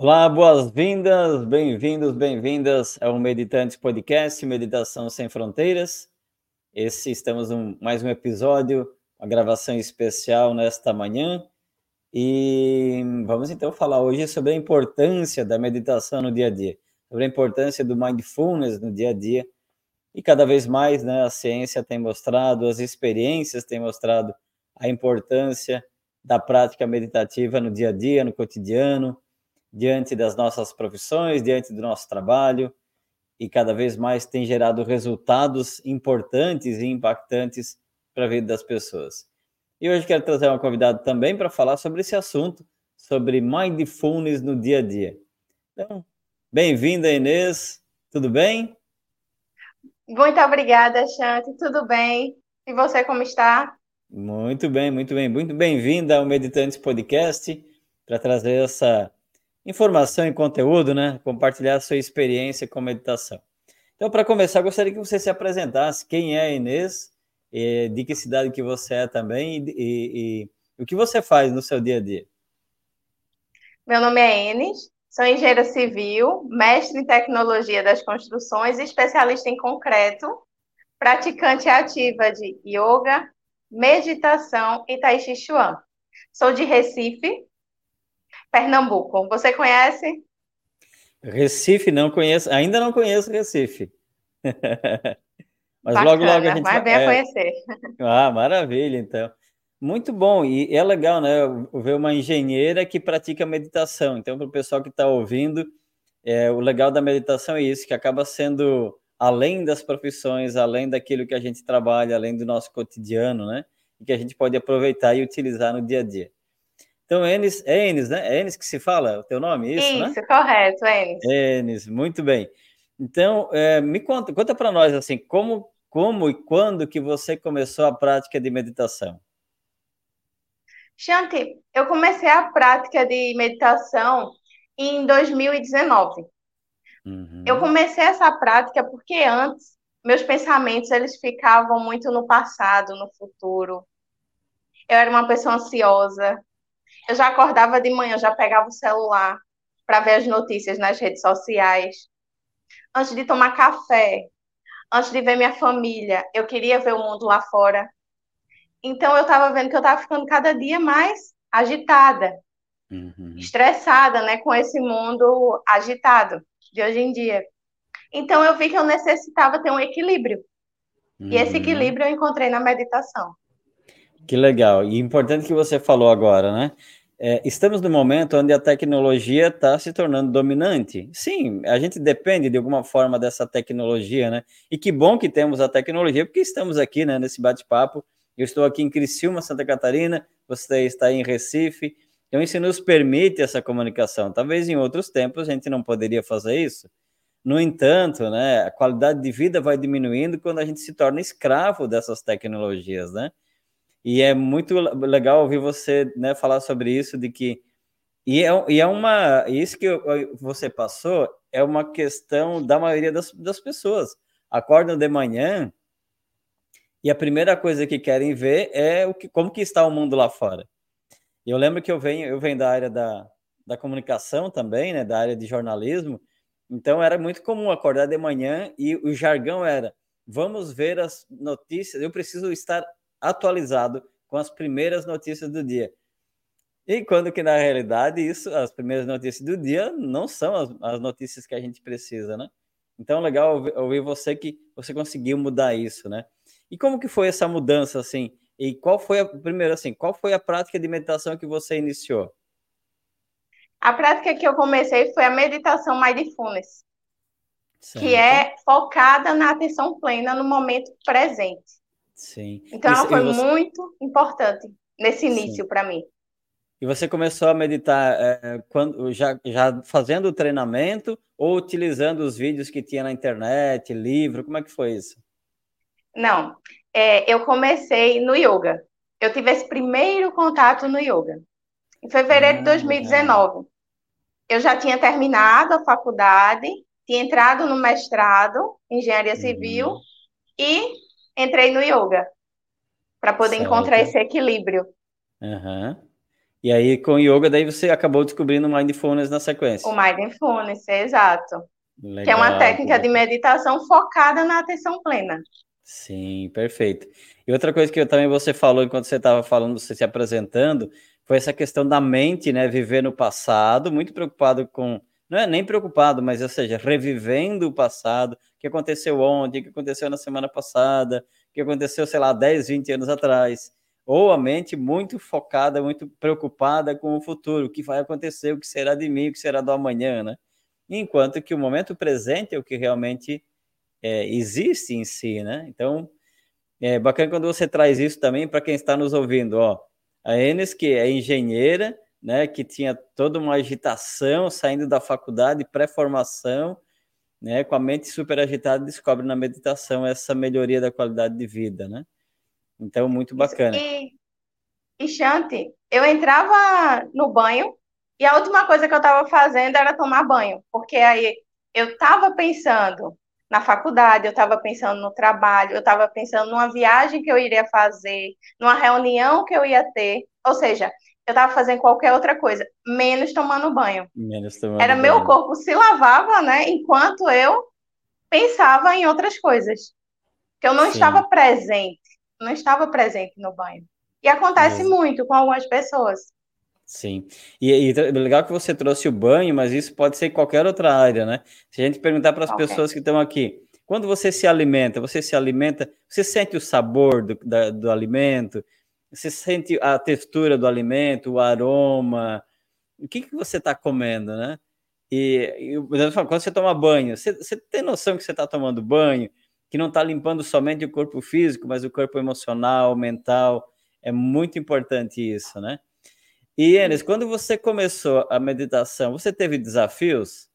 Olá, boas-vindas, bem-vindos, bem-vindas ao Meditantes Podcast, Meditação Sem Fronteiras. Esse estamos em mais um episódio, uma gravação especial nesta manhã. E vamos então falar hoje sobre a importância da meditação no dia a dia, sobre a importância do mindfulness no dia a dia. E cada vez mais, né, a ciência tem mostrado, as experiências têm mostrado a importância da prática meditativa no dia a dia, no cotidiano, diante das nossas profissões, diante do nosso trabalho, e cada vez mais tem gerado resultados importantes e impactantes para a vida das pessoas. E hoje quero trazer uma convidada também para falar sobre esse assunto, sobre mindfulness no dia a dia. Então, bem-vinda, Inês, tudo bem? Muito obrigada, Chante, tudo bem? E você, como está? Muito bem, muito bem. Muito bem-vinda ao Meditantes Podcast para trazer essa informação e conteúdo, né? Compartilhar a sua experiência com meditação. Então, para começar, gostaria que você se apresentasse. Quem é a Inês? de que cidade que você é também e, e, e, o que você faz no seu dia a dia? Meu nome é Enes, sou engenheira civil, mestre em tecnologia das construções e especialista em concreto, praticante ativa de yoga, meditação e tai chi chuan. Sou de Recife, Pernambuco. Você conhece? Recife não conheço, ainda não conheço Recife. Mas Bacana, logo, logo a gente vai. é... conhecer. Ah, maravilha, então. Muito bom, e é legal, né? Ver uma engenheira que pratica meditação. Então, para o pessoal que está ouvindo, é, o legal da meditação é isso, que acaba sendo além das profissões, além daquilo que a gente trabalha, além do nosso cotidiano, né? E que a gente pode aproveitar e utilizar no dia a dia. Então, Enes, é Enes, né? É Enes que se fala o teu nome, isso, isso né? Isso, correto, Enes. Enes, muito bem. Então, é, me conta, conta para nós, assim, como, como e quando que você começou a prática de meditação? Shanti, eu comecei a prática de meditação em 2019. Uhum. Eu comecei essa prática porque antes meus pensamentos eles ficavam muito no passado, no futuro. Eu era uma pessoa ansiosa, eu já acordava de manhã, já pegava o celular para ver as notícias nas redes sociais. Antes de tomar café, antes de ver minha família, eu queria ver o mundo lá fora. Então eu estava vendo que eu estava ficando cada dia mais agitada, uhum. estressada, né, com esse mundo agitado de hoje em dia. Então eu vi que eu necessitava ter um equilíbrio. Uhum. E esse uhum. equilíbrio eu encontrei na meditação. Que legal. E importante que você falou agora, né? É, estamos no momento onde a tecnologia está se tornando dominante. Sim, a gente depende de alguma forma dessa tecnologia, né? E que bom que temos a tecnologia, porque estamos aqui, né, nesse bate-papo. Eu estou aqui em Criciúma, Santa Catarina, você está em Recife. Então, isso nos permite essa comunicação. Talvez em outros tempos a gente não poderia fazer isso. No entanto, né, a qualidade de vida vai diminuindo quando a gente se torna escravo dessas tecnologias, né? E é muito legal ouvir você né, falar sobre isso, de que. E é, e é uma. Isso que você passou é uma questão da maioria das, das pessoas. Acordam de manhã e a primeira coisa que querem ver é o que, como que está o mundo lá fora. Eu lembro que eu venho, eu venho da área da, da comunicação também, né, da área de jornalismo, então era muito comum acordar de manhã e o jargão era: vamos ver as notícias, eu preciso estar atualizado com as primeiras notícias do dia. E quando que na realidade isso, as primeiras notícias do dia não são as, as notícias que a gente precisa, né? Então legal ouvir, ouvir você que você conseguiu mudar isso, né? E como que foi essa mudança assim? E qual foi a primeira assim, qual foi a prática de meditação que você iniciou? A prática que eu comecei foi a meditação mindfulness, certo. que é focada na atenção plena no momento presente. Sim. Então, ela foi você... muito importante nesse início para mim. E você começou a meditar é, quando já, já fazendo o treinamento ou utilizando os vídeos que tinha na internet, livro? Como é que foi isso? Não, é, eu comecei no yoga. Eu tive esse primeiro contato no yoga. Em fevereiro de 2019. Ah, eu já tinha terminado a faculdade, tinha entrado no mestrado em engenharia civil uhum. e entrei no yoga para poder certo. encontrar esse equilíbrio. Uhum. E aí, com yoga, daí você acabou descobrindo o mindfulness na sequência. O mindfulness, exato. Legal, que é uma técnica de meditação focada na atenção plena. Sim, perfeito. E outra coisa que eu, também você falou enquanto você estava falando, você se apresentando, foi essa questão da mente, né? Viver no passado, muito preocupado com. Não é nem preocupado, mas, ou seja, revivendo o passado, o que aconteceu ontem, o que aconteceu na semana passada, o que aconteceu, sei lá, 10, 20 anos atrás ou a mente muito focada, muito preocupada com o futuro, o que vai acontecer, o que será de mim, o que será do amanhã, né? Enquanto que o momento presente é o que realmente é, existe em si, né? Então, é bacana quando você traz isso também para quem está nos ouvindo, ó. A Enes, que é engenheira, né, que tinha toda uma agitação saindo da faculdade, pré-formação, né, com a mente super agitada, descobre na meditação essa melhoria da qualidade de vida, né? Então, muito bacana. E, e Chante, eu entrava no banho e a última coisa que eu estava fazendo era tomar banho, porque aí eu estava pensando na faculdade, eu estava pensando no trabalho, eu estava pensando numa viagem que eu iria fazer, numa reunião que eu ia ter, ou seja, eu estava fazendo qualquer outra coisa, menos tomando banho. Menos tomando Era banho. meu corpo se lavava, né, enquanto eu pensava em outras coisas, que eu não Sim. estava presente não estava presente no banho. E acontece muito com algumas pessoas. Sim. E, e é legal que você trouxe o banho, mas isso pode ser em qualquer outra área, né? Se a gente perguntar para as okay. pessoas que estão aqui, quando você se alimenta, você se alimenta, você sente o sabor do, da, do alimento, você sente a textura do alimento, o aroma, o que, que você está comendo, né? E, e quando você toma banho, você, você tem noção que você está tomando banho? que não está limpando somente o corpo físico, mas o corpo emocional, mental. É muito importante isso, né? E, Enes, quando você começou a meditação, você teve desafios?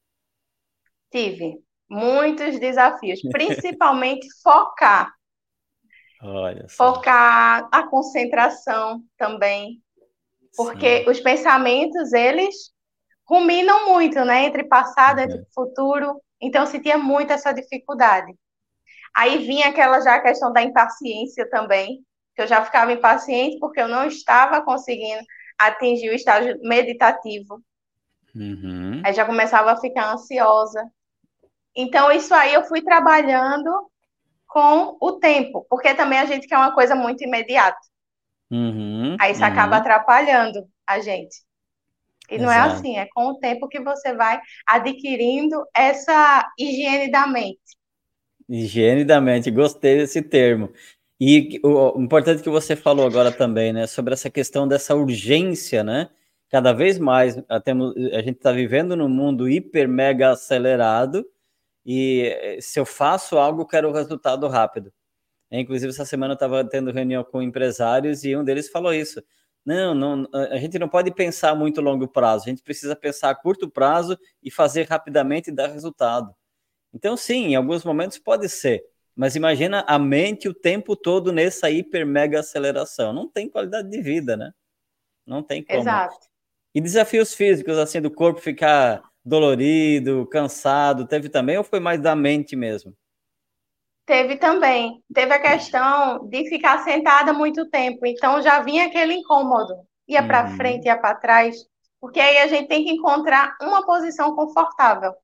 Tive muitos desafios, principalmente focar. Focar a concentração também, porque Sim. os pensamentos, eles ruminam muito, né? Entre passado e uhum. futuro. Então, eu sentia muito essa dificuldade. Aí vinha aquela já questão da impaciência também, que eu já ficava impaciente porque eu não estava conseguindo atingir o estágio meditativo. Uhum. Aí já começava a ficar ansiosa. Então, isso aí eu fui trabalhando com o tempo, porque também a gente quer uma coisa muito imediata. Uhum, aí isso uhum. acaba atrapalhando a gente. E não é assim, é com o tempo que você vai adquirindo essa higiene da mente. Higiene da mente, gostei desse termo. E o importante que você falou agora também, né, sobre essa questão dessa urgência, né? Cada vez mais a, a gente está vivendo num mundo hiper mega acelerado e eh, se eu faço algo, quero o resultado rápido. É, inclusive, essa semana eu estava tendo reunião com empresários e um deles falou isso. Não, não, a gente não pode pensar muito longo prazo, a gente precisa pensar a curto prazo e fazer rapidamente e dar resultado. Então, sim, em alguns momentos pode ser, mas imagina a mente o tempo todo nessa hiper mega aceleração. Não tem qualidade de vida, né? Não tem como. Exato. E desafios físicos, assim, do corpo ficar dolorido, cansado, teve também ou foi mais da mente mesmo? Teve também. Teve a questão de ficar sentada muito tempo, então já vinha aquele incômodo. Ia uhum. para frente, ia para trás, porque aí a gente tem que encontrar uma posição confortável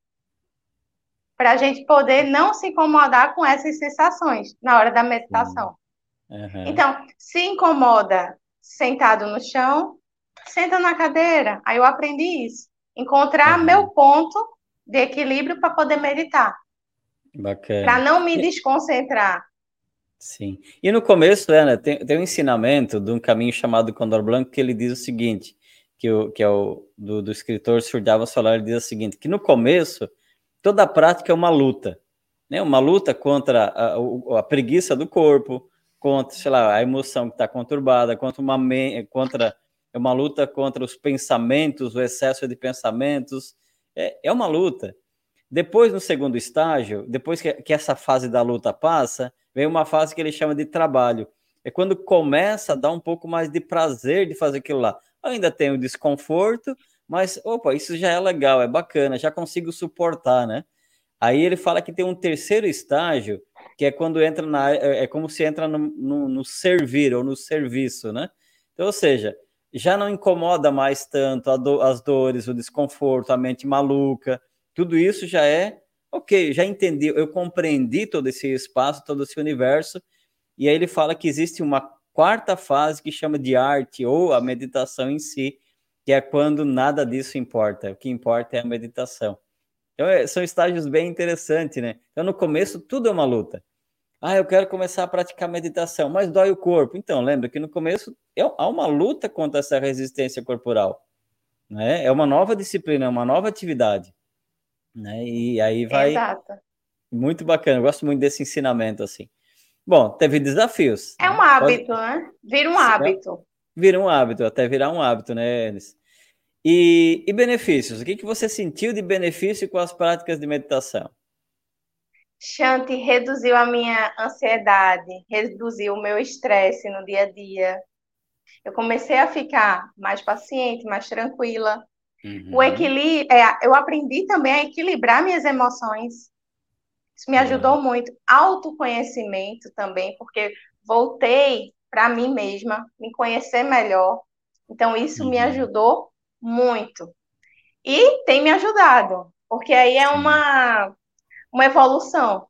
para a gente poder não se incomodar com essas sensações na hora da meditação. Uhum. Então, se incomoda sentado no chão, senta na cadeira. Aí eu aprendi isso. Encontrar uhum. meu ponto de equilíbrio para poder meditar. Bacana. Para não me desconcentrar. Sim. E no começo, Ana, tem, tem um ensinamento de um caminho chamado Condor Blanco que ele diz o seguinte, que, o, que é o do, do escritor Surdava Solar, ele diz o seguinte, que no começo toda prática é uma luta, né? Uma luta contra a, a preguiça do corpo, contra, sei lá, a emoção que está conturbada, contra uma contra é uma luta contra os pensamentos, o excesso de pensamentos, é, é uma luta. Depois, no segundo estágio, depois que, que essa fase da luta passa, vem uma fase que ele chama de trabalho. É quando começa a dar um pouco mais de prazer de fazer aquilo lá. Ainda tem o desconforto, mas, opa, isso já é legal, é bacana, já consigo suportar, né? Aí ele fala que tem um terceiro estágio, que é quando entra na. É, é como se entra no, no, no servir ou no serviço, né? Então, ou seja, já não incomoda mais tanto do, as dores, o desconforto, a mente maluca. Tudo isso já é ok, já entendi, eu compreendi todo esse espaço, todo esse universo. E aí ele fala que existe uma quarta fase que chama de arte ou a meditação em si, que é quando nada disso importa. O que importa é a meditação. Então, é, são estágios bem interessantes, né? Então, no começo, tudo é uma luta. Ah, eu quero começar a praticar meditação, mas dói o corpo. Então, lembra que no começo é, há uma luta contra essa resistência corporal. Né? É uma nova disciplina, é uma nova atividade. Né? E aí vai. Exato. Muito bacana, eu gosto muito desse ensinamento assim. Bom, teve desafios. É um hábito, Pode... né? Vira um hábito. Vira um hábito, até virar um hábito, né, Enes? E, e benefícios? O que, que você sentiu de benefício com as práticas de meditação? Shanti reduziu a minha ansiedade, reduziu o meu estresse no dia a dia. Eu comecei a ficar mais paciente, mais tranquila. Uhum. O equilíbrio, é, eu aprendi também a equilibrar minhas emoções. Isso me ajudou uhum. muito. Autoconhecimento também, porque voltei para mim mesma, me conhecer melhor. Então, isso uhum. me ajudou muito. E tem me ajudado, porque aí é uma, uma evolução.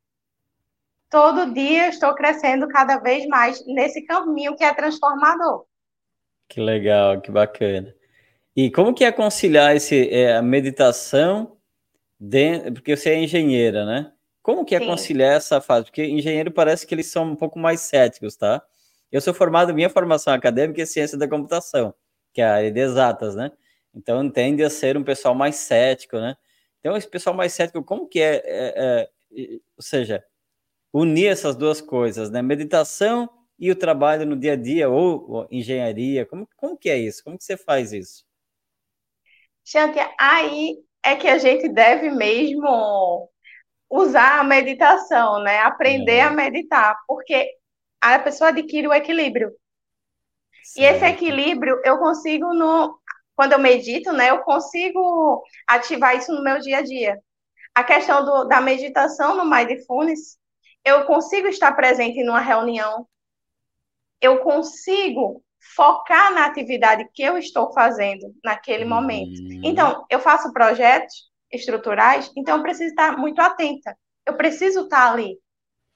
Todo dia estou crescendo cada vez mais nesse caminho que é transformador. Que legal, que bacana. E como que é conciliar esse, é, a meditação, dentro, porque você é engenheira, né? Como que é Sim. conciliar essa fase? Porque engenheiro parece que eles são um pouco mais céticos, tá? Eu sou formado, minha formação acadêmica é ciência da computação, que é a área de exatas, né? Então tende a ser um pessoal mais cético, né? Então esse pessoal mais cético, como que é, é, é ou seja, unir essas duas coisas, né? Meditação e o trabalho no dia a dia ou, ou engenharia, como, como que é isso? Como que você faz isso? Gente, aí é que a gente deve mesmo usar a meditação, né? Aprender é. a meditar, porque a pessoa adquire o equilíbrio. Certo. E esse equilíbrio eu consigo no quando eu medito, né, eu consigo ativar isso no meu dia a dia. A questão do, da meditação no mindfulness, eu consigo estar presente numa reunião, eu consigo focar na atividade que eu estou fazendo naquele uhum. momento. Então, eu faço projetos estruturais, então eu preciso estar muito atenta. Eu preciso estar ali.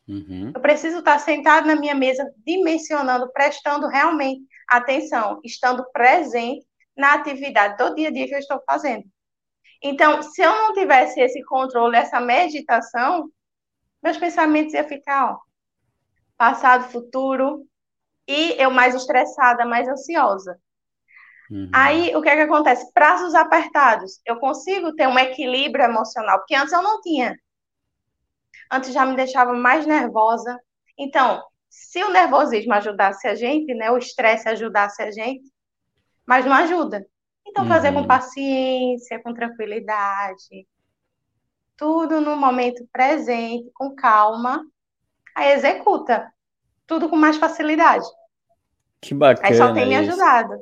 Uhum. Eu preciso estar sentado na minha mesa, dimensionando, prestando realmente atenção, estando presente na atividade do dia a dia que eu estou fazendo. Então, se eu não tivesse esse controle, essa meditação, meus pensamentos iam ficar, ó, passado, futuro, e eu mais estressada, mais ansiosa. Uhum. Aí, o que é que acontece? Prazos apertados. Eu consigo ter um equilíbrio emocional, porque antes eu não tinha. Antes já me deixava mais nervosa. Então, se o nervosismo ajudasse a gente, né, o estresse ajudasse a gente, mas não ajuda. Então, fazer com uhum. paciência, com tranquilidade, tudo no momento presente, com calma, aí executa tudo com mais facilidade. Que bacana. Aí só tem me ajudado.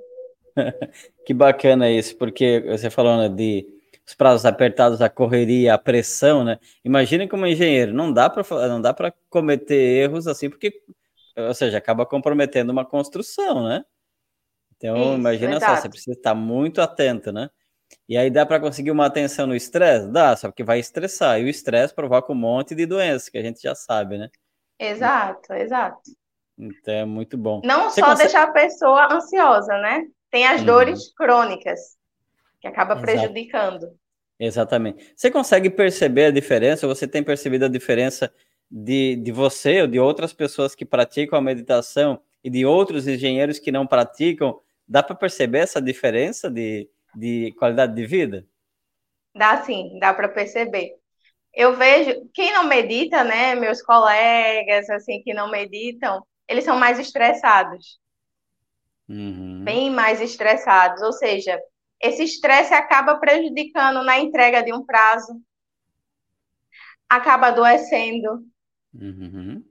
que bacana isso, porque você falou né, de os prazos apertados, a correria, a pressão, né? Imagina como engenheiro, não dá para não dá para cometer erros assim, porque ou seja, acaba comprometendo uma construção, né? Então, isso, imagina exato. só, você precisa estar muito atento, né? E aí dá para conseguir uma atenção no estresse? Dá, só que vai estressar. E o estresse provoca um monte de doenças, que a gente já sabe, né? Exato, exato. Então é muito bom. Não Você só consegue... deixar a pessoa ansiosa, né? Tem as uhum. dores crônicas, que acaba Exato. prejudicando. Exatamente. Você consegue perceber a diferença? Você tem percebido a diferença de, de você ou de outras pessoas que praticam a meditação e de outros engenheiros que não praticam? Dá para perceber essa diferença de, de qualidade de vida? Dá sim, dá para perceber eu vejo quem não medita, né, meus colegas assim que não meditam, eles são mais estressados, uhum. bem mais estressados. Ou seja, esse estresse acaba prejudicando na entrega de um prazo, acaba adoecendo, uhum.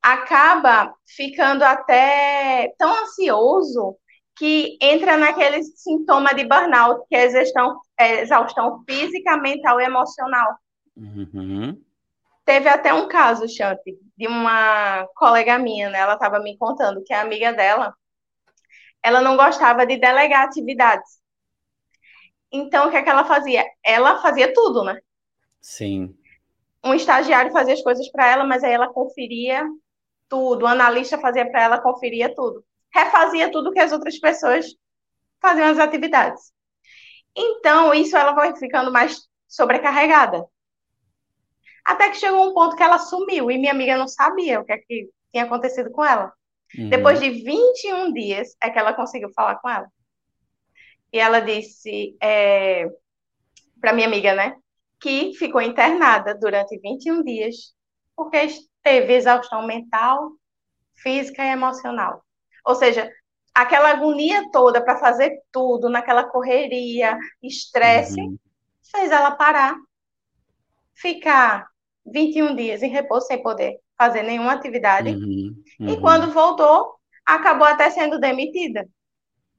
acaba ficando até tão ansioso que entra naquele sintoma de burnout, que é exaustão, é exaustão física, mental e emocional. Uhum. Teve até um caso, Chanti, de uma colega minha, né? Ela estava me contando que a amiga dela, ela não gostava de delegar atividades. Então, o que é que ela fazia? Ela fazia tudo, né? Sim. Um estagiário fazia as coisas para ela, mas aí ela conferia tudo. O analista fazia para ela, conferia tudo. Refazia tudo que as outras pessoas faziam as atividades. Então, isso ela vai ficando mais sobrecarregada. Até que chegou um ponto que ela sumiu e minha amiga não sabia o que, é que tinha acontecido com ela. Uhum. Depois de 21 dias é que ela conseguiu falar com ela. E ela disse é, para minha amiga, né, que ficou internada durante 21 dias porque teve exaustão mental, física e emocional. Ou seja, aquela agonia toda para fazer tudo, naquela correria, estresse, uhum. fez ela parar, ficar 21 dias em repouso sem poder fazer nenhuma atividade. Uhum. Uhum. E quando voltou, acabou até sendo demitida.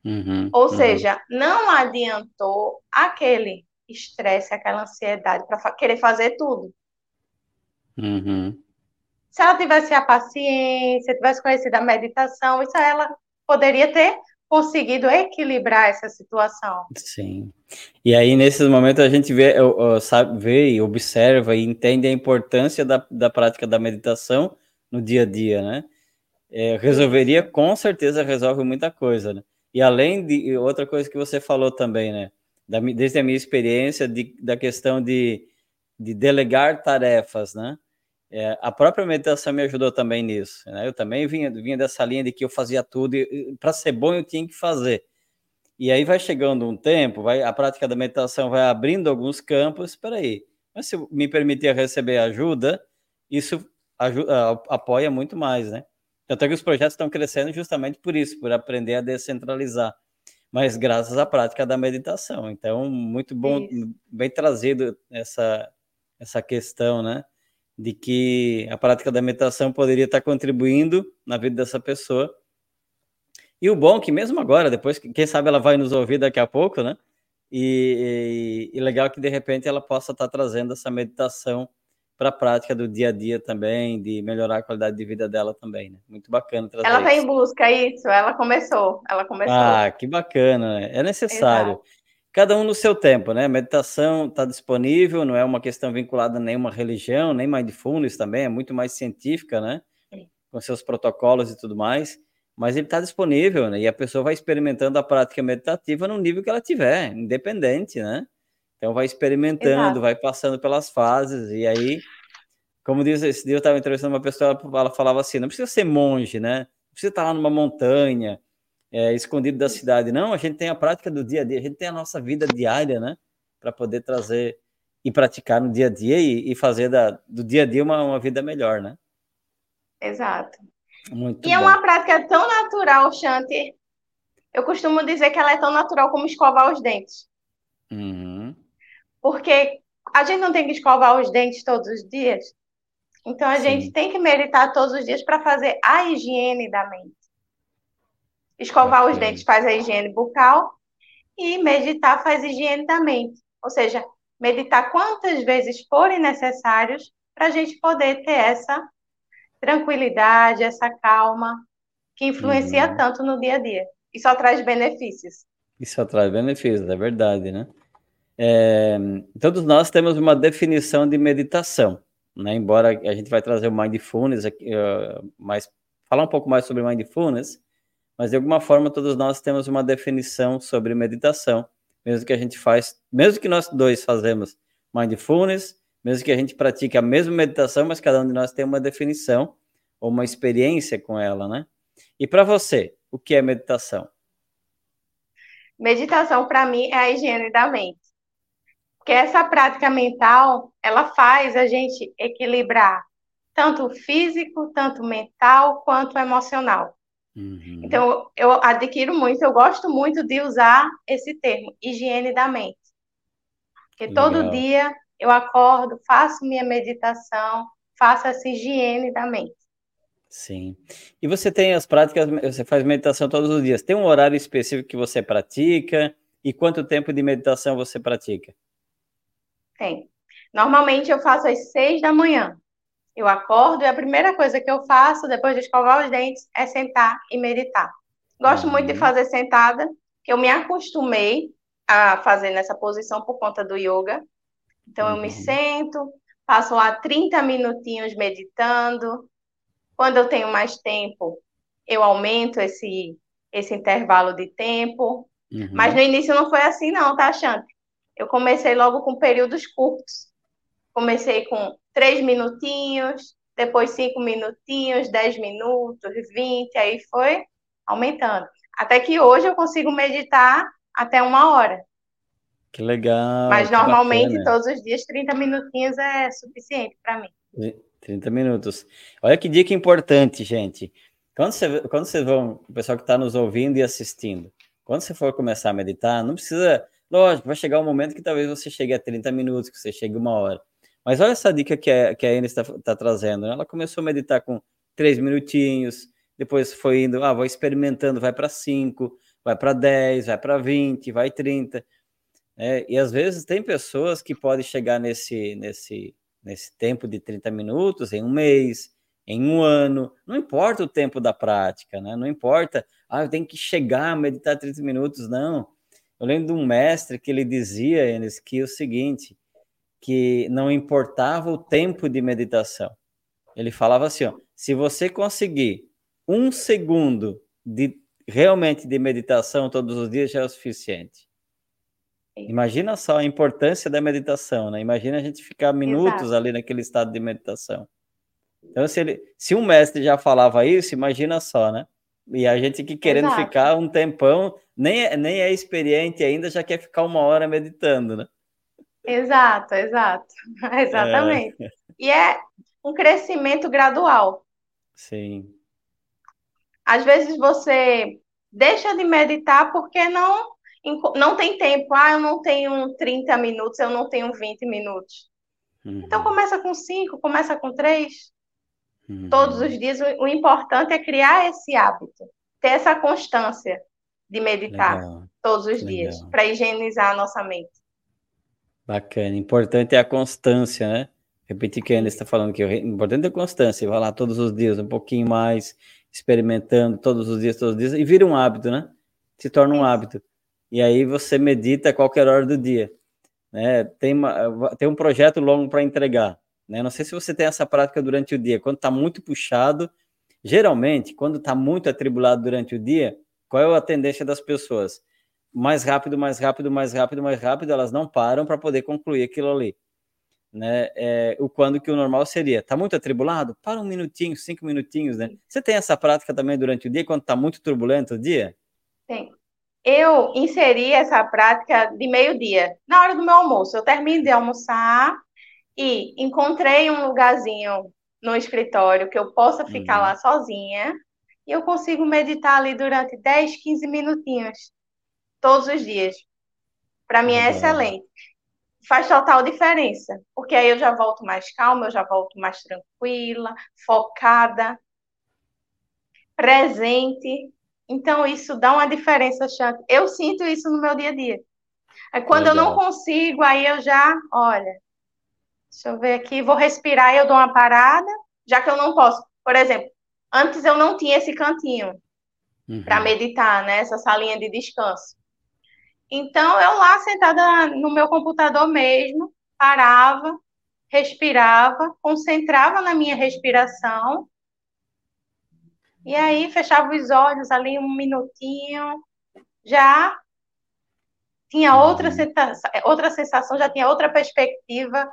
Uhum. Ou uhum. seja, não adiantou aquele estresse, aquela ansiedade para querer fazer tudo. Uhum. Se ela tivesse a paciência, tivesse conhecido a meditação, isso ela poderia ter conseguido equilibrar essa situação. Sim. E aí, nesses momentos, a gente vê, sabe, vê observa e entende a importância da, da prática da meditação no dia a dia, né? É, resolveria, com certeza, resolve muita coisa, né? E além de outra coisa que você falou também, né? Da, desde a minha experiência de, da questão de, de delegar tarefas, né? É, a própria meditação me ajudou também nisso. Né? Eu também vinha, vinha dessa linha de que eu fazia tudo para ser bom eu tinha que fazer. E aí vai chegando um tempo, vai a prática da meditação vai abrindo alguns campos. Espera aí, mas se me permitir receber ajuda, isso ajuda, apoia muito mais, né? Tanto é que os projetos estão crescendo justamente por isso, por aprender a descentralizar. Mas graças à prática da meditação. Então, muito bom, isso. bem trazido essa, essa questão, né? De que a prática da meditação poderia estar contribuindo na vida dessa pessoa. E o bom é que mesmo agora, depois, quem sabe ela vai nos ouvir daqui a pouco, né? E, e, e legal que de repente ela possa estar trazendo essa meditação para a prática do dia a dia também, de melhorar a qualidade de vida dela também, né? Muito bacana trazer Ela está em busca isso, ela começou, ela começou. Ah, que bacana, é necessário. Exato cada um no seu tempo, né? Meditação está disponível, não é uma questão vinculada a nenhuma religião, nem mindfulness também, é muito mais científica, né? Com seus protocolos e tudo mais. Mas ele está disponível, né? E a pessoa vai experimentando a prática meditativa no nível que ela tiver, independente, né? Então vai experimentando, Exato. vai passando pelas fases, e aí, como diz, esse dia eu estava entrevistando uma pessoa, ela falava assim: não precisa ser monge, né? Não precisa estar lá numa montanha, é, escondido da cidade. Não, a gente tem a prática do dia a dia, a gente tem a nossa vida diária, né? Para poder trazer e praticar no dia a dia e, e fazer da, do dia a dia uma, uma vida melhor, né? Exato. Muito e é bom. é uma prática tão natural, Shanti. Eu costumo dizer que ela é tão natural como escovar os dentes. Uhum. Porque a gente não tem que escovar os dentes todos os dias. Então a Sim. gente tem que meditar todos os dias para fazer a higiene da mente. Escovar os dentes faz a higiene bucal e meditar faz a higiene da mente. Ou seja, meditar quantas vezes forem necessários para a gente poder ter essa tranquilidade, essa calma que influencia uhum. tanto no dia a dia. E só traz benefícios. Só traz benefícios, é verdade, né? É, todos nós temos uma definição de meditação, né? Embora a gente vai trazer o mindfulness aqui, uh, mais falar um pouco mais sobre mindfulness, mas de alguma forma todos nós temos uma definição sobre meditação, mesmo que a gente faz, mesmo que nós dois fazemos mindfulness, mesmo que a gente pratique a mesma meditação, mas cada um de nós tem uma definição ou uma experiência com ela, né? E para você, o que é meditação? Meditação para mim é a higiene da mente. Porque essa prática mental, ela faz a gente equilibrar tanto o físico, tanto mental, quanto emocional. Uhum. Então, eu adquiro muito, eu gosto muito de usar esse termo, higiene da mente. Porque Legal. todo dia eu acordo, faço minha meditação, faço essa higiene da mente. Sim. E você tem as práticas, você faz meditação todos os dias. Tem um horário específico que você pratica? E quanto tempo de meditação você pratica? Tem. Normalmente eu faço às seis da manhã. Eu acordo e a primeira coisa que eu faço depois de escovar os dentes é sentar e meditar. Gosto muito de uhum. fazer sentada, que eu me acostumei a fazer nessa posição por conta do yoga. Então, eu me uhum. sento, passo lá 30 minutinhos meditando. Quando eu tenho mais tempo, eu aumento esse, esse intervalo de tempo. Uhum. Mas no início não foi assim, não, tá, Chante? Eu comecei logo com períodos curtos. Comecei com três minutinhos, depois cinco minutinhos, dez minutos, vinte, aí foi aumentando. Até que hoje eu consigo meditar até uma hora. Que legal. Mas normalmente bacana. todos os dias 30 minutinhos é suficiente para mim. 30 minutos. Olha que dica importante, gente. Quando você, quando vocês vão, o pessoal que está nos ouvindo e assistindo, quando você for começar a meditar, não precisa, lógico, vai chegar um momento que talvez você chegue a 30 minutos, que você chegue uma hora. Mas olha essa dica que a, que a Ana está, está trazendo. Né? Ela começou a meditar com três minutinhos, depois foi indo, ah, vou experimentando, vai para 5, vai para 10, vai para 20, vai 30. É, e às vezes tem pessoas que podem chegar nesse, nesse, nesse tempo de 30 minutos em um mês, em um ano, não importa o tempo da prática, né? Não importa, ah, eu tenho que chegar a meditar 30 minutos, não. Eu lembro de um mestre que ele dizia, Enes, que o seguinte, que não importava o tempo de meditação. Ele falava assim, ó, se você conseguir um segundo de realmente de meditação todos os dias já é o suficiente. Imagina só a importância da meditação, né? Imagina a gente ficar minutos Exato. ali naquele estado de meditação. Então, se, ele, se um mestre já falava isso, imagina só, né? E a gente que querendo Exato. ficar um tempão, nem, é, nem é experiente ainda, já quer ficar uma hora meditando, né? Exato, exato. Exatamente. É. E é um crescimento gradual. Sim. Às vezes você deixa de meditar porque não não tem tempo. Ah, eu não tenho 30 minutos, eu não tenho 20 minutos. Uhum. Então começa com 5, começa com 3. Uhum. Todos os dias. O, o, importante é criar esse hábito, ter essa constância de meditar Legal. todos os Legal. dias, para higienizar a nossa mente. Bacana. Importante é a constância, né? Repetir que a está falando que o importante é a constância. Vai lá todos os dias, um pouquinho mais, experimentando todos os dias, todos os dias, e vira um hábito, né? Se torna um hábito. E aí você medita a qualquer hora do dia. Né? Tem, uma, tem um projeto longo para entregar. Né? Não sei se você tem essa prática durante o dia. Quando está muito puxado, geralmente, quando está muito atribulado durante o dia, qual é a tendência das pessoas? Mais rápido, mais rápido, mais rápido, mais rápido, elas não param para poder concluir aquilo ali né? É, o quando que o normal seria. Tá muito atribulado? Para um minutinho, cinco minutinhos, né? Você tem essa prática também durante o dia, quando tá muito turbulento o dia? Tem. Eu inseri essa prática de meio-dia, na hora do meu almoço. Eu termino de almoçar e encontrei um lugarzinho no escritório que eu possa ficar uhum. lá sozinha e eu consigo meditar ali durante 10, 15 minutinhos todos os dias. Para mim é excelente faz total diferença, porque aí eu já volto mais calma, eu já volto mais tranquila, focada, presente. Então, isso dá uma diferença, Chante. Eu sinto isso no meu dia a dia. Aí, quando Legal. eu não consigo, aí eu já, olha, deixa eu ver aqui, vou respirar e eu dou uma parada, já que eu não posso. Por exemplo, antes eu não tinha esse cantinho uhum. para meditar, né? Essa salinha de descanso. Então, eu lá sentada no meu computador mesmo, parava, respirava, concentrava na minha respiração, e aí fechava os olhos ali um minutinho, já tinha outra uhum. sensação, outra sensação, já tinha outra perspectiva.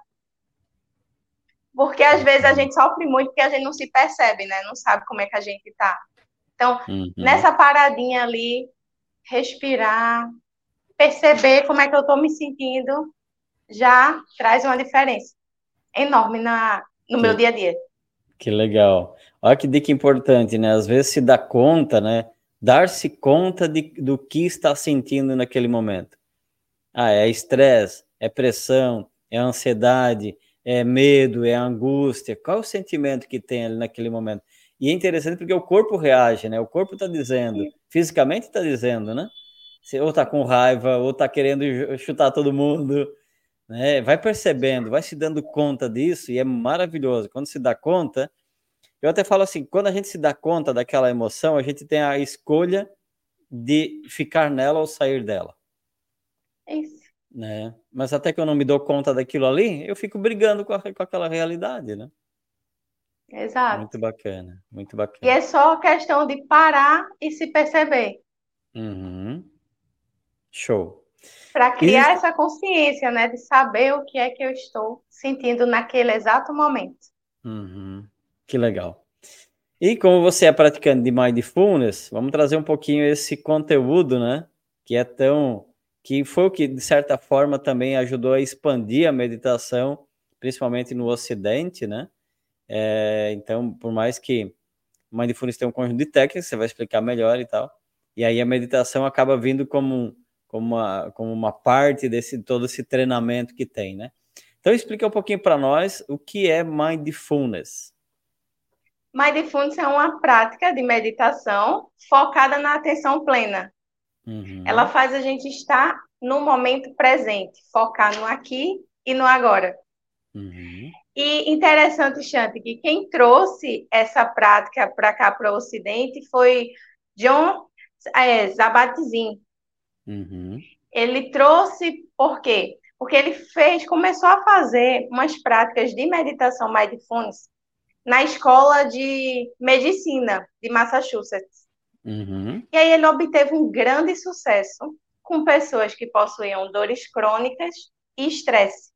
Porque às vezes a gente sofre muito porque a gente não se percebe, né? Não sabe como é que a gente tá. Então, uhum. nessa paradinha ali, respirar, perceber como é que eu estou me sentindo já traz uma diferença enorme na, no que, meu dia a dia. Que legal. Olha que dica importante, né? Às vezes se dá conta, né? Dar-se conta de, do que está sentindo naquele momento. Ah, é estresse, é pressão, é ansiedade, é medo, é angústia. Qual é o sentimento que tem ali naquele momento? E é interessante porque o corpo reage, né? O corpo está dizendo, fisicamente está dizendo, né? Você ou tá com raiva, ou tá querendo chutar todo mundo, né? Vai percebendo, vai se dando conta disso e é maravilhoso. Quando se dá conta, eu até falo assim, quando a gente se dá conta daquela emoção, a gente tem a escolha de ficar nela ou sair dela. Isso. Né? Mas até que eu não me dou conta daquilo ali, eu fico brigando com, a, com aquela realidade, né? Exato. Muito bacana, muito bacana. E é só questão de parar e se perceber. Uhum. Show. Para criar essa consciência, né? De saber o que é que eu estou sentindo naquele exato momento. Uhum. Que legal. E como você é praticante de Mindfulness, vamos trazer um pouquinho esse conteúdo, né? Que é tão. que foi o que, de certa forma, também ajudou a expandir a meditação, principalmente no Ocidente, né? É, então, por mais que Mindfulness tenha um conjunto de técnicas, você vai explicar melhor e tal. E aí a meditação acaba vindo como, como, uma, como uma parte desse todo esse treinamento que tem, né? Então, explica um pouquinho para nós o que é Mindfulness. Mindfulness é uma prática de meditação focada na atenção plena. Uhum. Ela faz a gente estar no momento presente, focar no aqui e no agora. Uhum. E interessante, Chante, que quem trouxe essa prática para cá, para o Ocidente, foi John é, Zabatizin. Uhum. Ele trouxe por quê? Porque ele fez, começou a fazer umas práticas de meditação mindfulness na escola de medicina de Massachusetts. Uhum. E aí ele obteve um grande sucesso com pessoas que possuíam dores crônicas e estresse.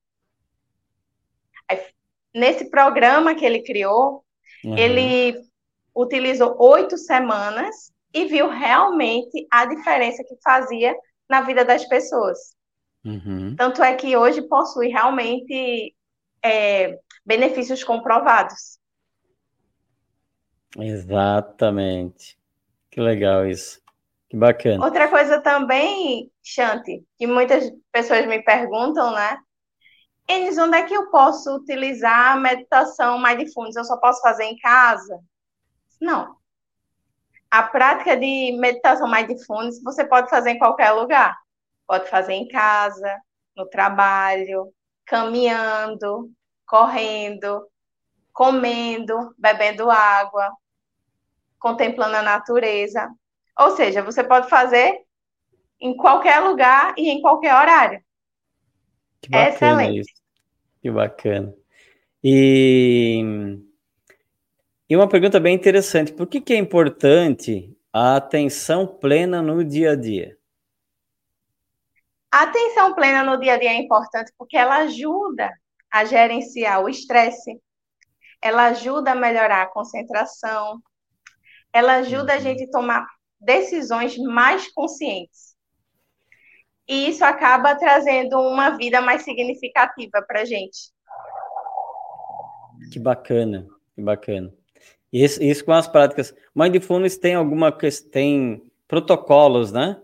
Nesse programa que ele criou, uhum. ele utilizou oito semanas e viu realmente a diferença que fazia na vida das pessoas. Uhum. Tanto é que hoje possui realmente é, benefícios comprovados. Exatamente. Que legal isso. Que bacana. Outra coisa também, Chante, que muitas pessoas me perguntam, né? Enes, onde é que eu posso utilizar a meditação mindfulness? Eu só posso fazer em casa? Não. A prática de meditação mindfulness você pode fazer em qualquer lugar. Pode fazer em casa, no trabalho, caminhando, correndo, comendo, bebendo água, contemplando a natureza. Ou seja, você pode fazer em qualquer lugar e em qualquer horário. Que bacana Excelente. Isso. Que bacana. E, e uma pergunta bem interessante: por que, que é importante a atenção plena no dia a dia? A atenção plena no dia a dia é importante porque ela ajuda a gerenciar o estresse, ela ajuda a melhorar a concentração, ela ajuda a uhum. gente a tomar decisões mais conscientes. E isso acaba trazendo uma vida mais significativa para a gente. Que bacana, que bacana. Isso, isso com as práticas. Mindfulness tem alguma tem protocolos, né?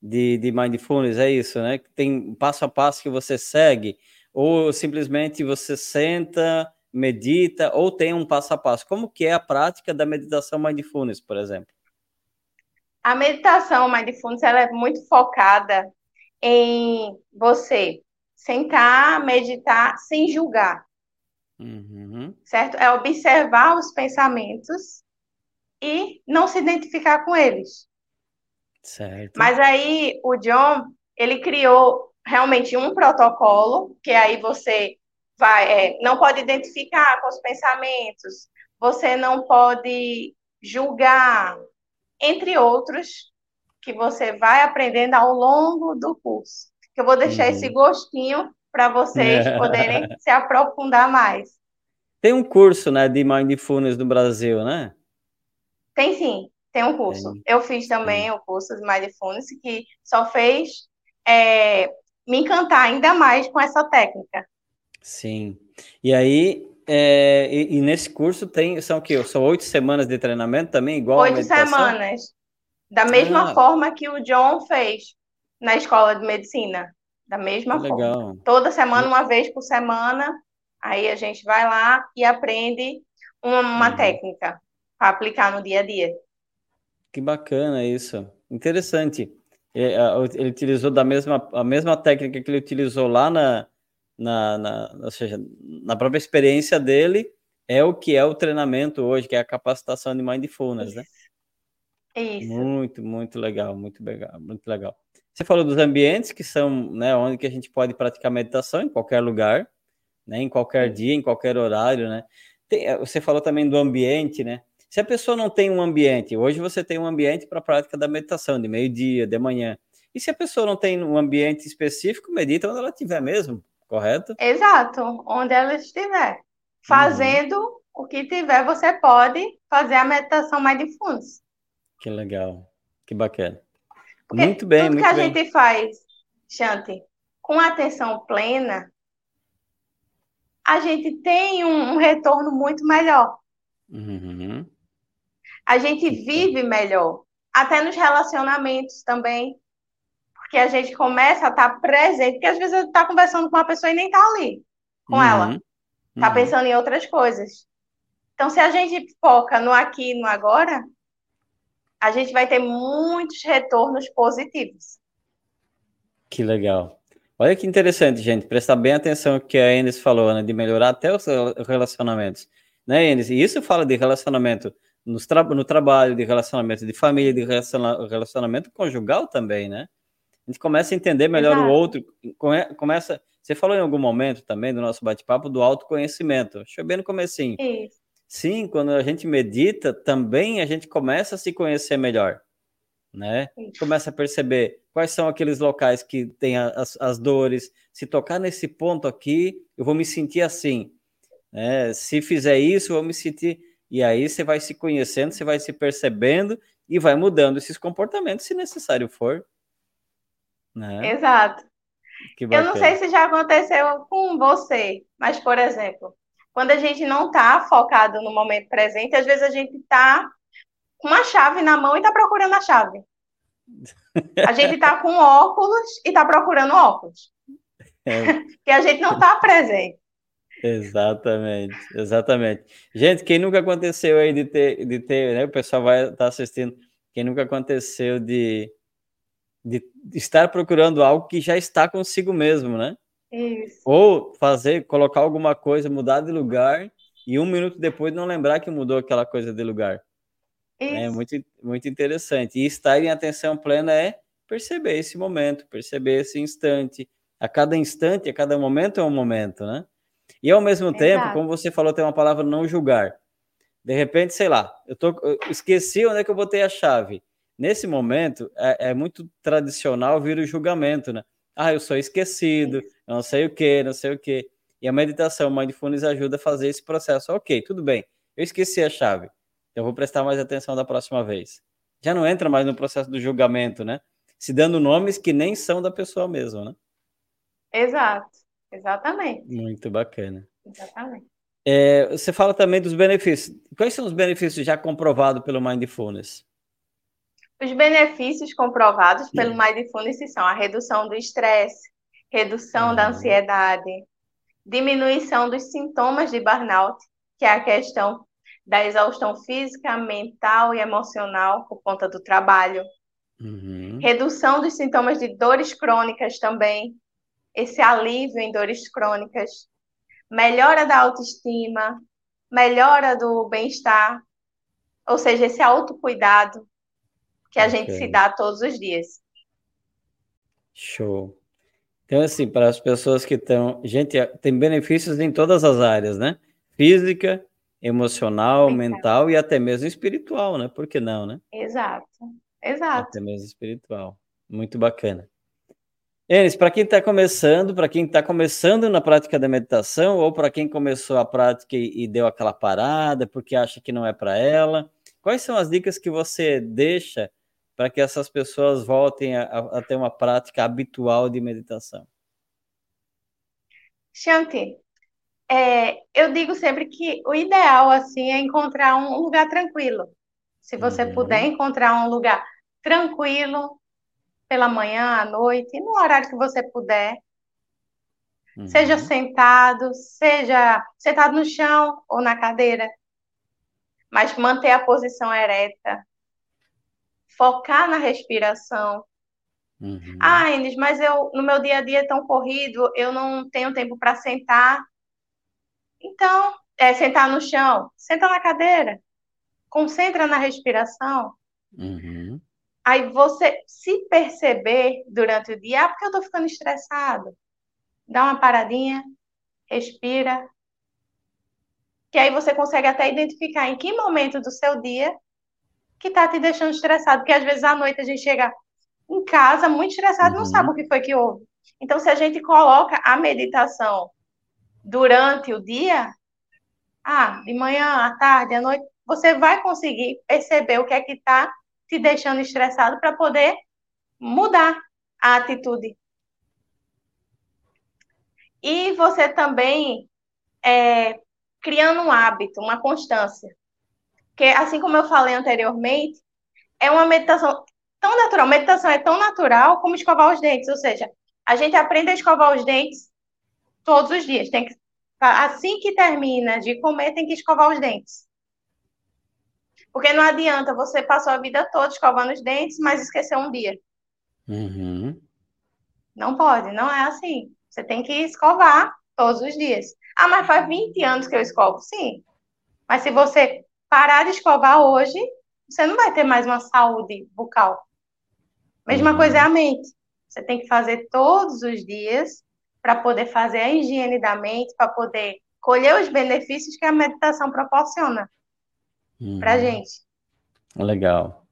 De, de mindfulness, é isso, né? Tem passo a passo que você segue, ou simplesmente você senta medita ou tem um passo a passo? Como que é a prática da meditação mindfulness, por exemplo? A meditação mindfulness ela é muito focada em você sentar, meditar sem julgar. Uhum. Certo? É observar os pensamentos e não se identificar com eles. Certo. Mas aí o John, ele criou realmente um protocolo, que aí você vai, é, não pode identificar com os pensamentos, você não pode julgar, entre outros, que você vai aprendendo ao longo do curso. Que eu vou deixar uhum. esse gostinho para vocês é. poderem se aprofundar mais. Tem um curso, né, de mindfulness no Brasil, né? Tem sim, tem um curso. Tem. Eu fiz também o curso de mindfulness que só fez é, me encantar ainda mais com essa técnica. Sim. E aí, é, e, e, nesse curso tem, são o quê? São oito semanas de treinamento também, igual Oito semanas. Da mesma ah. forma que o John fez na escola de medicina. Da mesma que forma. Legal. Toda semana, uma vez por semana, aí a gente vai lá e aprende uma, uma uhum. técnica para aplicar no dia a dia. Que bacana isso. Interessante. Ele, ele utilizou da mesma, a mesma técnica que ele utilizou lá na, na, na, ou seja, na própria experiência dele, é o que é o treinamento hoje, que é a capacitação de mindfulness, né? Isso. Muito, muito legal, muito legal, muito legal. Você falou dos ambientes que são, né, onde que a gente pode praticar meditação em qualquer lugar, né, em qualquer dia, em qualquer horário, né? Tem, eh, você falou também do ambiente, né? Se a pessoa não tem um ambiente, hoje você tem um ambiente para a prática da meditação, de meio-dia, de manhã. E se a pessoa não tem um ambiente específico, medita onde ela estiver mesmo, correto? Exato, onde ela estiver. Fazendo uhum. o que tiver, você pode fazer a meditação mindfulness. Que legal, que bacana. Porque muito bem, tudo muito que a bem. gente faz, Shanti, com atenção plena, a gente tem um, um retorno muito melhor. Uhum. A gente vive melhor, até nos relacionamentos também, porque a gente começa a estar presente, porque às vezes a gente está conversando com uma pessoa e nem está ali com uhum. ela, está uhum. pensando em outras coisas. Então, se a gente foca no aqui e no agora, a gente vai ter muitos retornos positivos. Que legal. Olha que interessante, gente. Prestar bem atenção no que a Enes falou, né? De melhorar até os relacionamentos. Né, Enes? E isso fala de relacionamento tra no trabalho, de relacionamento de família, de relacionamento conjugal também, né? A gente começa a entender melhor Exato. o outro. Começa. Você falou em algum momento também do nosso bate-papo do autoconhecimento. Deixa eu bem no comecinho. Isso. Sim, quando a gente medita, também a gente começa a se conhecer melhor, né? Começa a perceber quais são aqueles locais que têm as, as dores. Se tocar nesse ponto aqui, eu vou me sentir assim. Né? Se fizer isso, eu vou me sentir. E aí você vai se conhecendo, você vai se percebendo e vai mudando esses comportamentos, se necessário for. Né? Exato. Eu não sei se já aconteceu com você, mas, por exemplo, quando a gente não está focado no momento presente, às vezes a gente está com uma chave na mão e está procurando a chave. A gente está com óculos e está procurando óculos. É. que a gente não está presente. Exatamente, exatamente. Gente, quem nunca aconteceu aí de ter, de ter, né? O pessoal vai estar tá assistindo. Quem nunca aconteceu de, de estar procurando algo que já está consigo mesmo, né? Isso. Ou fazer, colocar alguma coisa, mudar de lugar e um minuto depois não lembrar que mudou aquela coisa de lugar. É Isso. É muito, muito interessante. E estar em atenção plena é perceber esse momento, perceber esse instante. A cada instante, a cada momento é um momento, né? E ao mesmo Exato. tempo, como você falou, tem uma palavra não julgar. De repente, sei lá, eu, tô, eu esqueci onde é que eu botei a chave. Nesse momento, é, é muito tradicional vir o julgamento, né? Ah, eu sou esquecido, não sei o que, não sei o que. E a meditação, mindfulness ajuda a fazer esse processo. Ok, tudo bem, eu esqueci a chave. Eu vou prestar mais atenção da próxima vez. Já não entra mais no processo do julgamento, né? Se dando nomes que nem são da pessoa mesmo, né? Exato, exatamente. Muito bacana. Exatamente. É, você fala também dos benefícios. Quais são os benefícios já comprovados pelo Mindfulness? Os benefícios comprovados pelo Mindfulness são a redução do estresse, redução uhum. da ansiedade, diminuição dos sintomas de burnout, que é a questão da exaustão física, mental e emocional por conta do trabalho. Uhum. Redução dos sintomas de dores crônicas também, esse alívio em dores crônicas. Melhora da autoestima, melhora do bem-estar, ou seja, esse autocuidado que a okay. gente se dá todos os dias. Show. Então, assim, para as pessoas que estão. Gente, tem benefícios em todas as áreas, né? Física, emocional, mental, mental e até mesmo espiritual, né? Por que não, né? Exato. Exato. Até mesmo espiritual. Muito bacana. Enes, para quem está começando, para quem está começando na prática da meditação, ou para quem começou a prática e, e deu aquela parada porque acha que não é para ela, quais são as dicas que você deixa para que essas pessoas voltem a, a, ter uma prática habitual de meditação? Shanti, é, eu digo sempre que o ideal assim é encontrar um lugar tranquilo. Se você uhum. puder encontrar um lugar tranquilo pela manhã, à noite, no horário que você puder, uhum. seja sentado, seja sentado no chão ou na cadeira, mas manter a posição ereta, focar na respiração. Uhum. Ah, Inês, mas eu no meu dia a dia é tão corrido, eu não tenho tempo para sentar. Então, é sentar no chão, senta na cadeira, concentra na respiração. Uhum. Aí você se perceber durante o dia, ah, porque eu tô ficando estressado. Dá uma paradinha, respira. Que aí você consegue até identificar em que momento do seu dia que tá te deixando estressado. Porque às vezes à noite a gente chega em casa muito estressado uhum. não sabe o que foi que houve. Então, se a gente coloca a meditação durante o dia, ah, de manhã, à tarde, à noite, você vai conseguir perceber o que é que está te deixando estressado para poder mudar a atitude. E você também é, criando um hábito, uma constância. Que, assim como eu falei anteriormente, é uma meditação tão natural. Meditação é tão natural como escovar os dentes. Ou seja, a gente aprende a escovar os dentes todos os dias. Tem que, assim que termina de comer, tem que escovar os dentes. Porque não adianta você passar a vida toda escovando os dentes, mas esquecer um dia. Uhum. Não pode, não é assim. Você tem que escovar todos os dias. Ah, mas faz 20 anos que eu escovo. Sim. Mas se você parar de escovar hoje, você não vai ter mais uma saúde bucal. Mesma uhum. coisa é a mente. Você tem que fazer todos os dias para poder fazer a higiene da mente, para poder colher os benefícios que a meditação proporciona uhum. para gente. Legal.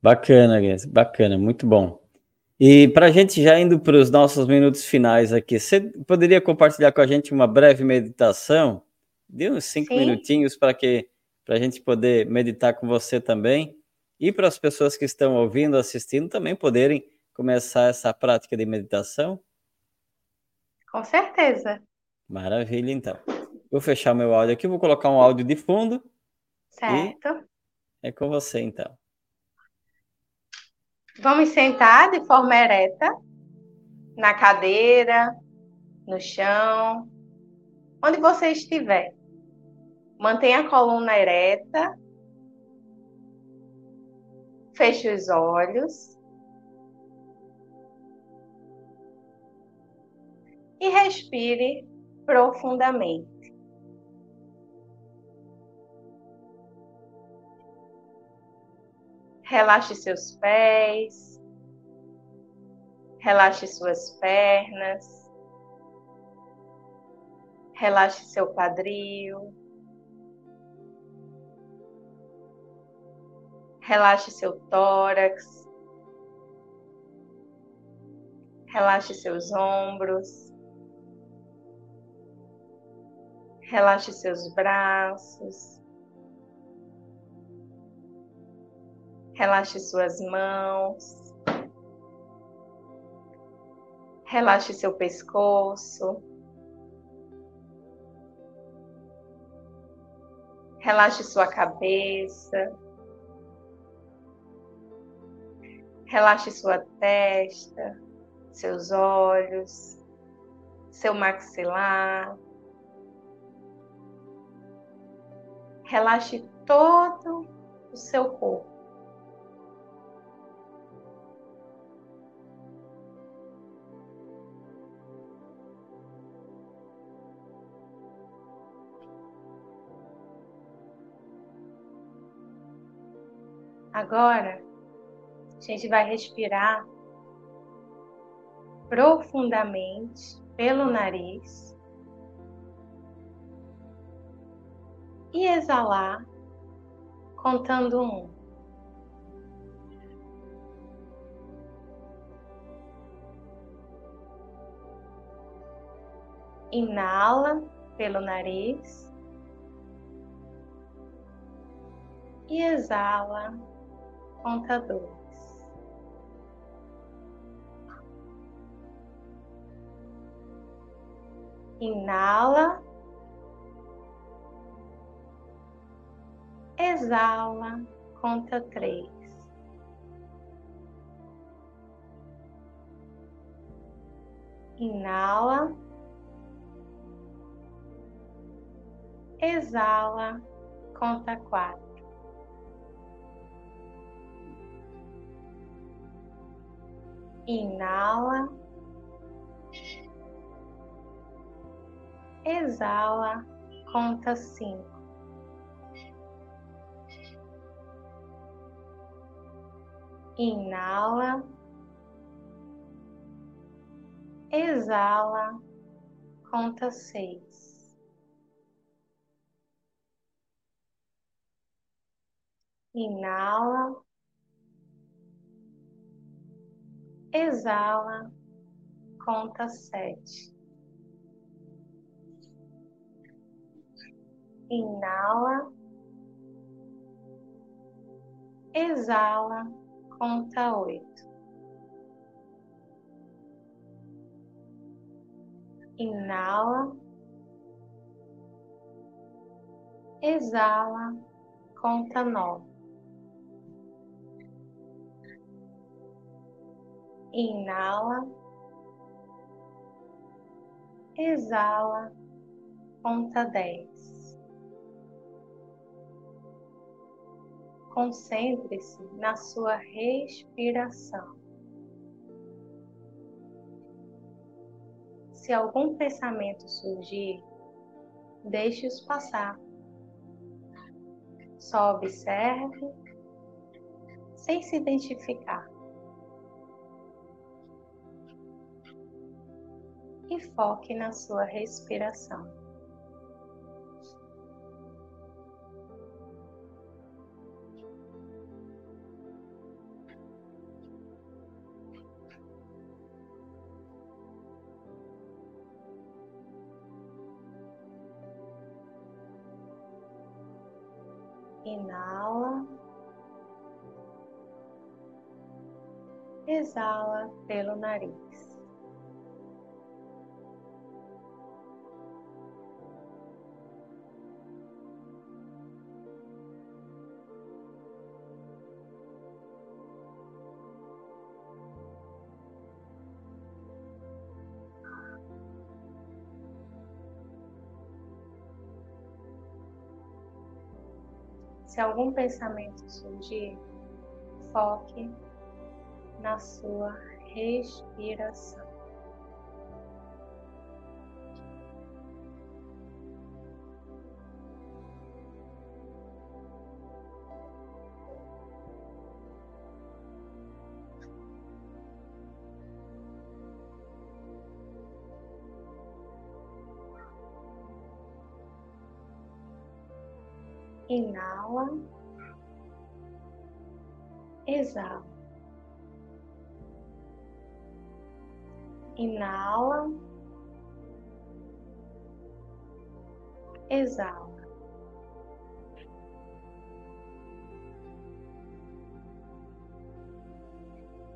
Bacana, Guess. bacana, muito bom. E para a gente já indo para os nossos minutos finais aqui, você poderia compartilhar com a gente uma breve meditação? De uns cinco Sim. minutinhos para que para a gente poder meditar com você também e para as pessoas que estão ouvindo, assistindo, também poderem começar essa prática de meditação? Com certeza. Maravilha, então. Vou fechar meu áudio aqui, vou colocar um áudio de fundo. Certo. É com você, então. Vamos sentar de forma ereta, na cadeira, no chão, onde você estiver. Mantenha a coluna ereta, Feche os olhos. E respire profundamente. Relaxe seus pés. Relaxe suas pernas. Relaxe seu quadril. Relaxe seu tórax. Relaxe seus ombros. Relaxe seus braços. Relaxe suas mãos. Relaxe seu pescoço. Relaxe sua cabeça. Relaxe sua testa, seus olhos, seu maxilar. Relaxe todo o seu corpo. Agora, a gente vai respirar profundamente pelo nariz e exalar contando um. Inala pelo nariz e exala, conta Inala. Exala, conta três. Inala. Exala, conta quatro. Inala. Exala, conta cinco. Inala. Exala. Conta seis. Inala. Exala. Conta sete. Inala. Exala. Conta oito. Inala. Exala. Conta nove. Inala. Exala. Conta dez. Concentre-se na sua respiração. Se algum pensamento surgir, deixe-os passar. Só observe sem se identificar. E foque na sua respiração. Inala. Exala pelo nariz. Se algum pensamento surgir, foque na sua respiração. Inala, exala. Inala, exala.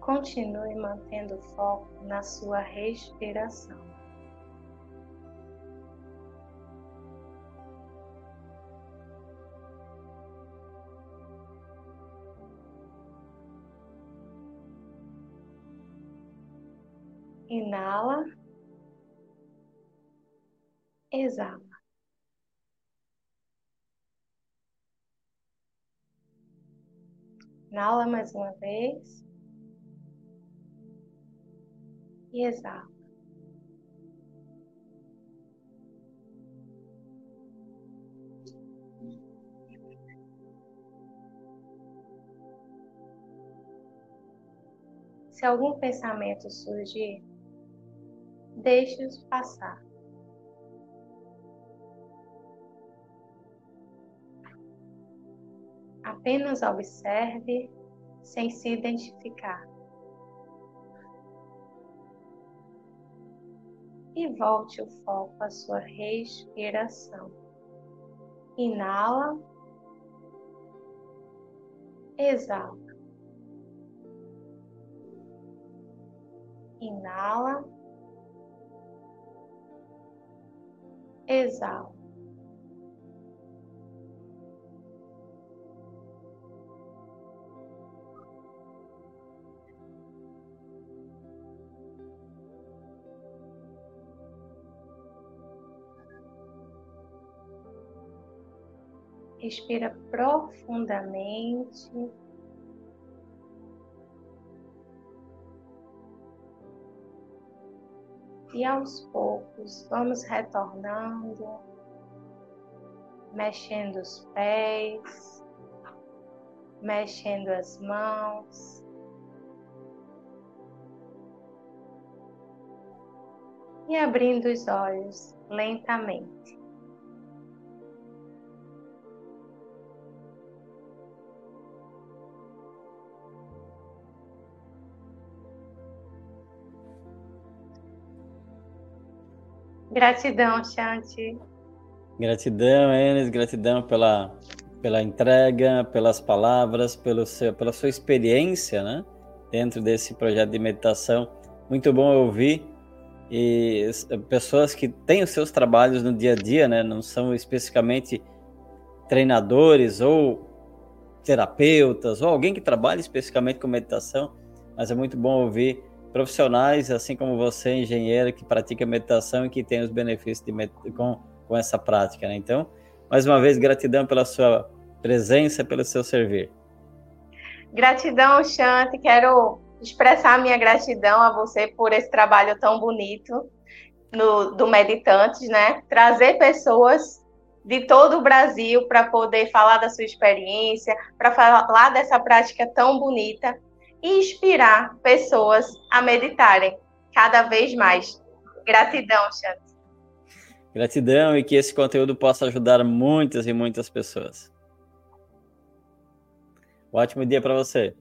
Continue mantendo foco na sua respiração. Inala. Exala. Inala mais uma vez. E exala. Se algum pensamento surgir, deixe-os passar. Apenas observe sem se identificar. E volte o foco à sua respiração. Inala, exala. Inala, exala. Respira profundamente. e aos poucos vamos retornando, mexendo os pés, mexendo as mãos. E abrindo os olhos lentamente. Gratidão, Shanti. Gratidão, Enes, gratidão pela, pela entrega, pelas palavras, pelo seu, pela sua experiência, né? Dentro desse projeto de meditação. Muito bom ouvir. E pessoas que têm os seus trabalhos no dia a dia, né? Não são especificamente treinadores ou terapeutas ou alguém que trabalha especificamente com meditação, mas é muito bom ouvir profissionais, assim como você, engenheiro, que pratica meditação e que tem os benefícios de com, com essa prática. Né? Então, mais uma vez, gratidão pela sua presença, pelo seu servir. Gratidão, Chante. Quero expressar minha gratidão a você por esse trabalho tão bonito no, do Meditantes, né? Trazer pessoas de todo o Brasil para poder falar da sua experiência, para falar dessa prática tão bonita e inspirar pessoas a meditarem cada vez mais. Gratidão, Chante. Gratidão e que esse conteúdo possa ajudar muitas e muitas pessoas. ótimo dia para você.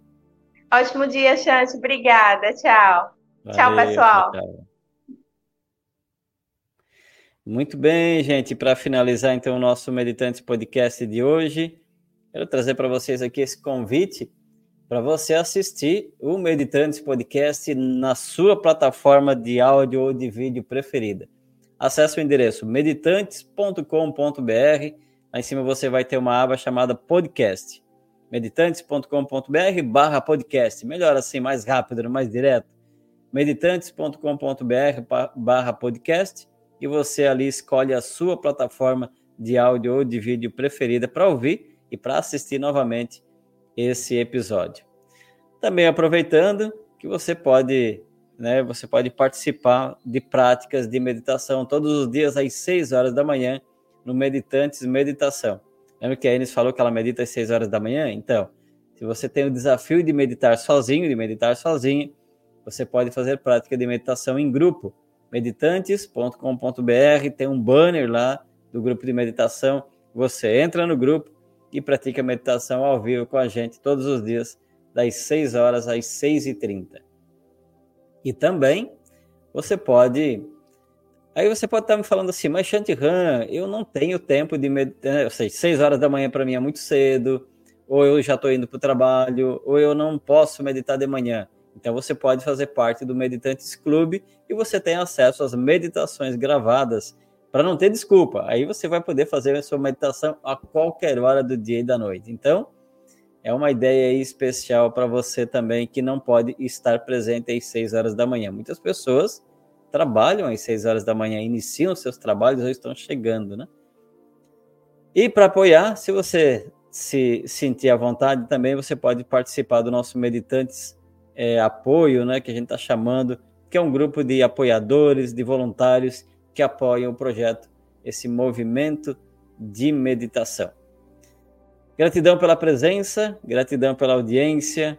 Ótimo dia, Chante. Obrigada. Tchau. Valeu, tchau, pessoal. Tchau. Muito bem, gente. Para finalizar, então, o nosso Meditantes Podcast de hoje, quero trazer para vocês aqui esse convite para você assistir o Meditantes Podcast na sua plataforma de áudio ou de vídeo preferida. Acesse o endereço meditantes.com.br. Lá em cima você vai ter uma aba chamada Podcast. meditantes.com.br barra podcast. Melhor assim, mais rápido, mais direto. meditantes.com.br barra podcast e você ali escolhe a sua plataforma de áudio ou de vídeo preferida para ouvir e para assistir novamente esse episódio. Também aproveitando que você pode, né, você pode participar de práticas de meditação todos os dias às 6 horas da manhã no Meditantes Meditação. Lembra que a Enes falou que ela medita às 6 horas da manhã? Então, se você tem o desafio de meditar sozinho, de meditar sozinho, você pode fazer prática de meditação em grupo. meditantes.com.br tem um banner lá do grupo de meditação. Você entra no grupo, e pratica meditação ao vivo com a gente todos os dias, das 6 horas às 6 e 30 também você pode. Aí você pode estar me falando assim, mas Shantihan, eu não tenho tempo de meditar, né? ou seja, 6 horas da manhã para mim é muito cedo, ou eu já estou indo para o trabalho, ou eu não posso meditar de manhã. Então você pode fazer parte do Meditantes Clube e você tem acesso às meditações gravadas para não ter desculpa. Aí você vai poder fazer a sua meditação a qualquer hora do dia e da noite. Então, é uma ideia especial para você também que não pode estar presente às 6 horas da manhã. Muitas pessoas trabalham às 6 horas da manhã, iniciam seus trabalhos ou estão chegando, né? E para apoiar, se você se sentir à vontade, também você pode participar do nosso Meditantes é, Apoio, né? Que a gente está chamando, que é um grupo de apoiadores, de voluntários que apoiam o projeto, esse movimento de meditação. Gratidão pela presença, gratidão pela audiência,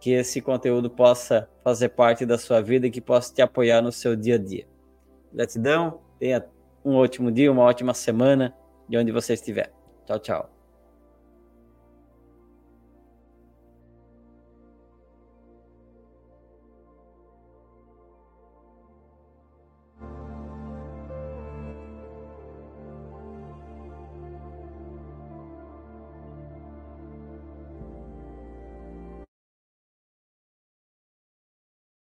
que esse conteúdo possa fazer parte da sua vida e que possa te apoiar no seu dia a dia. Gratidão, tenha um ótimo dia, uma ótima semana de onde você estiver. Tchau, tchau.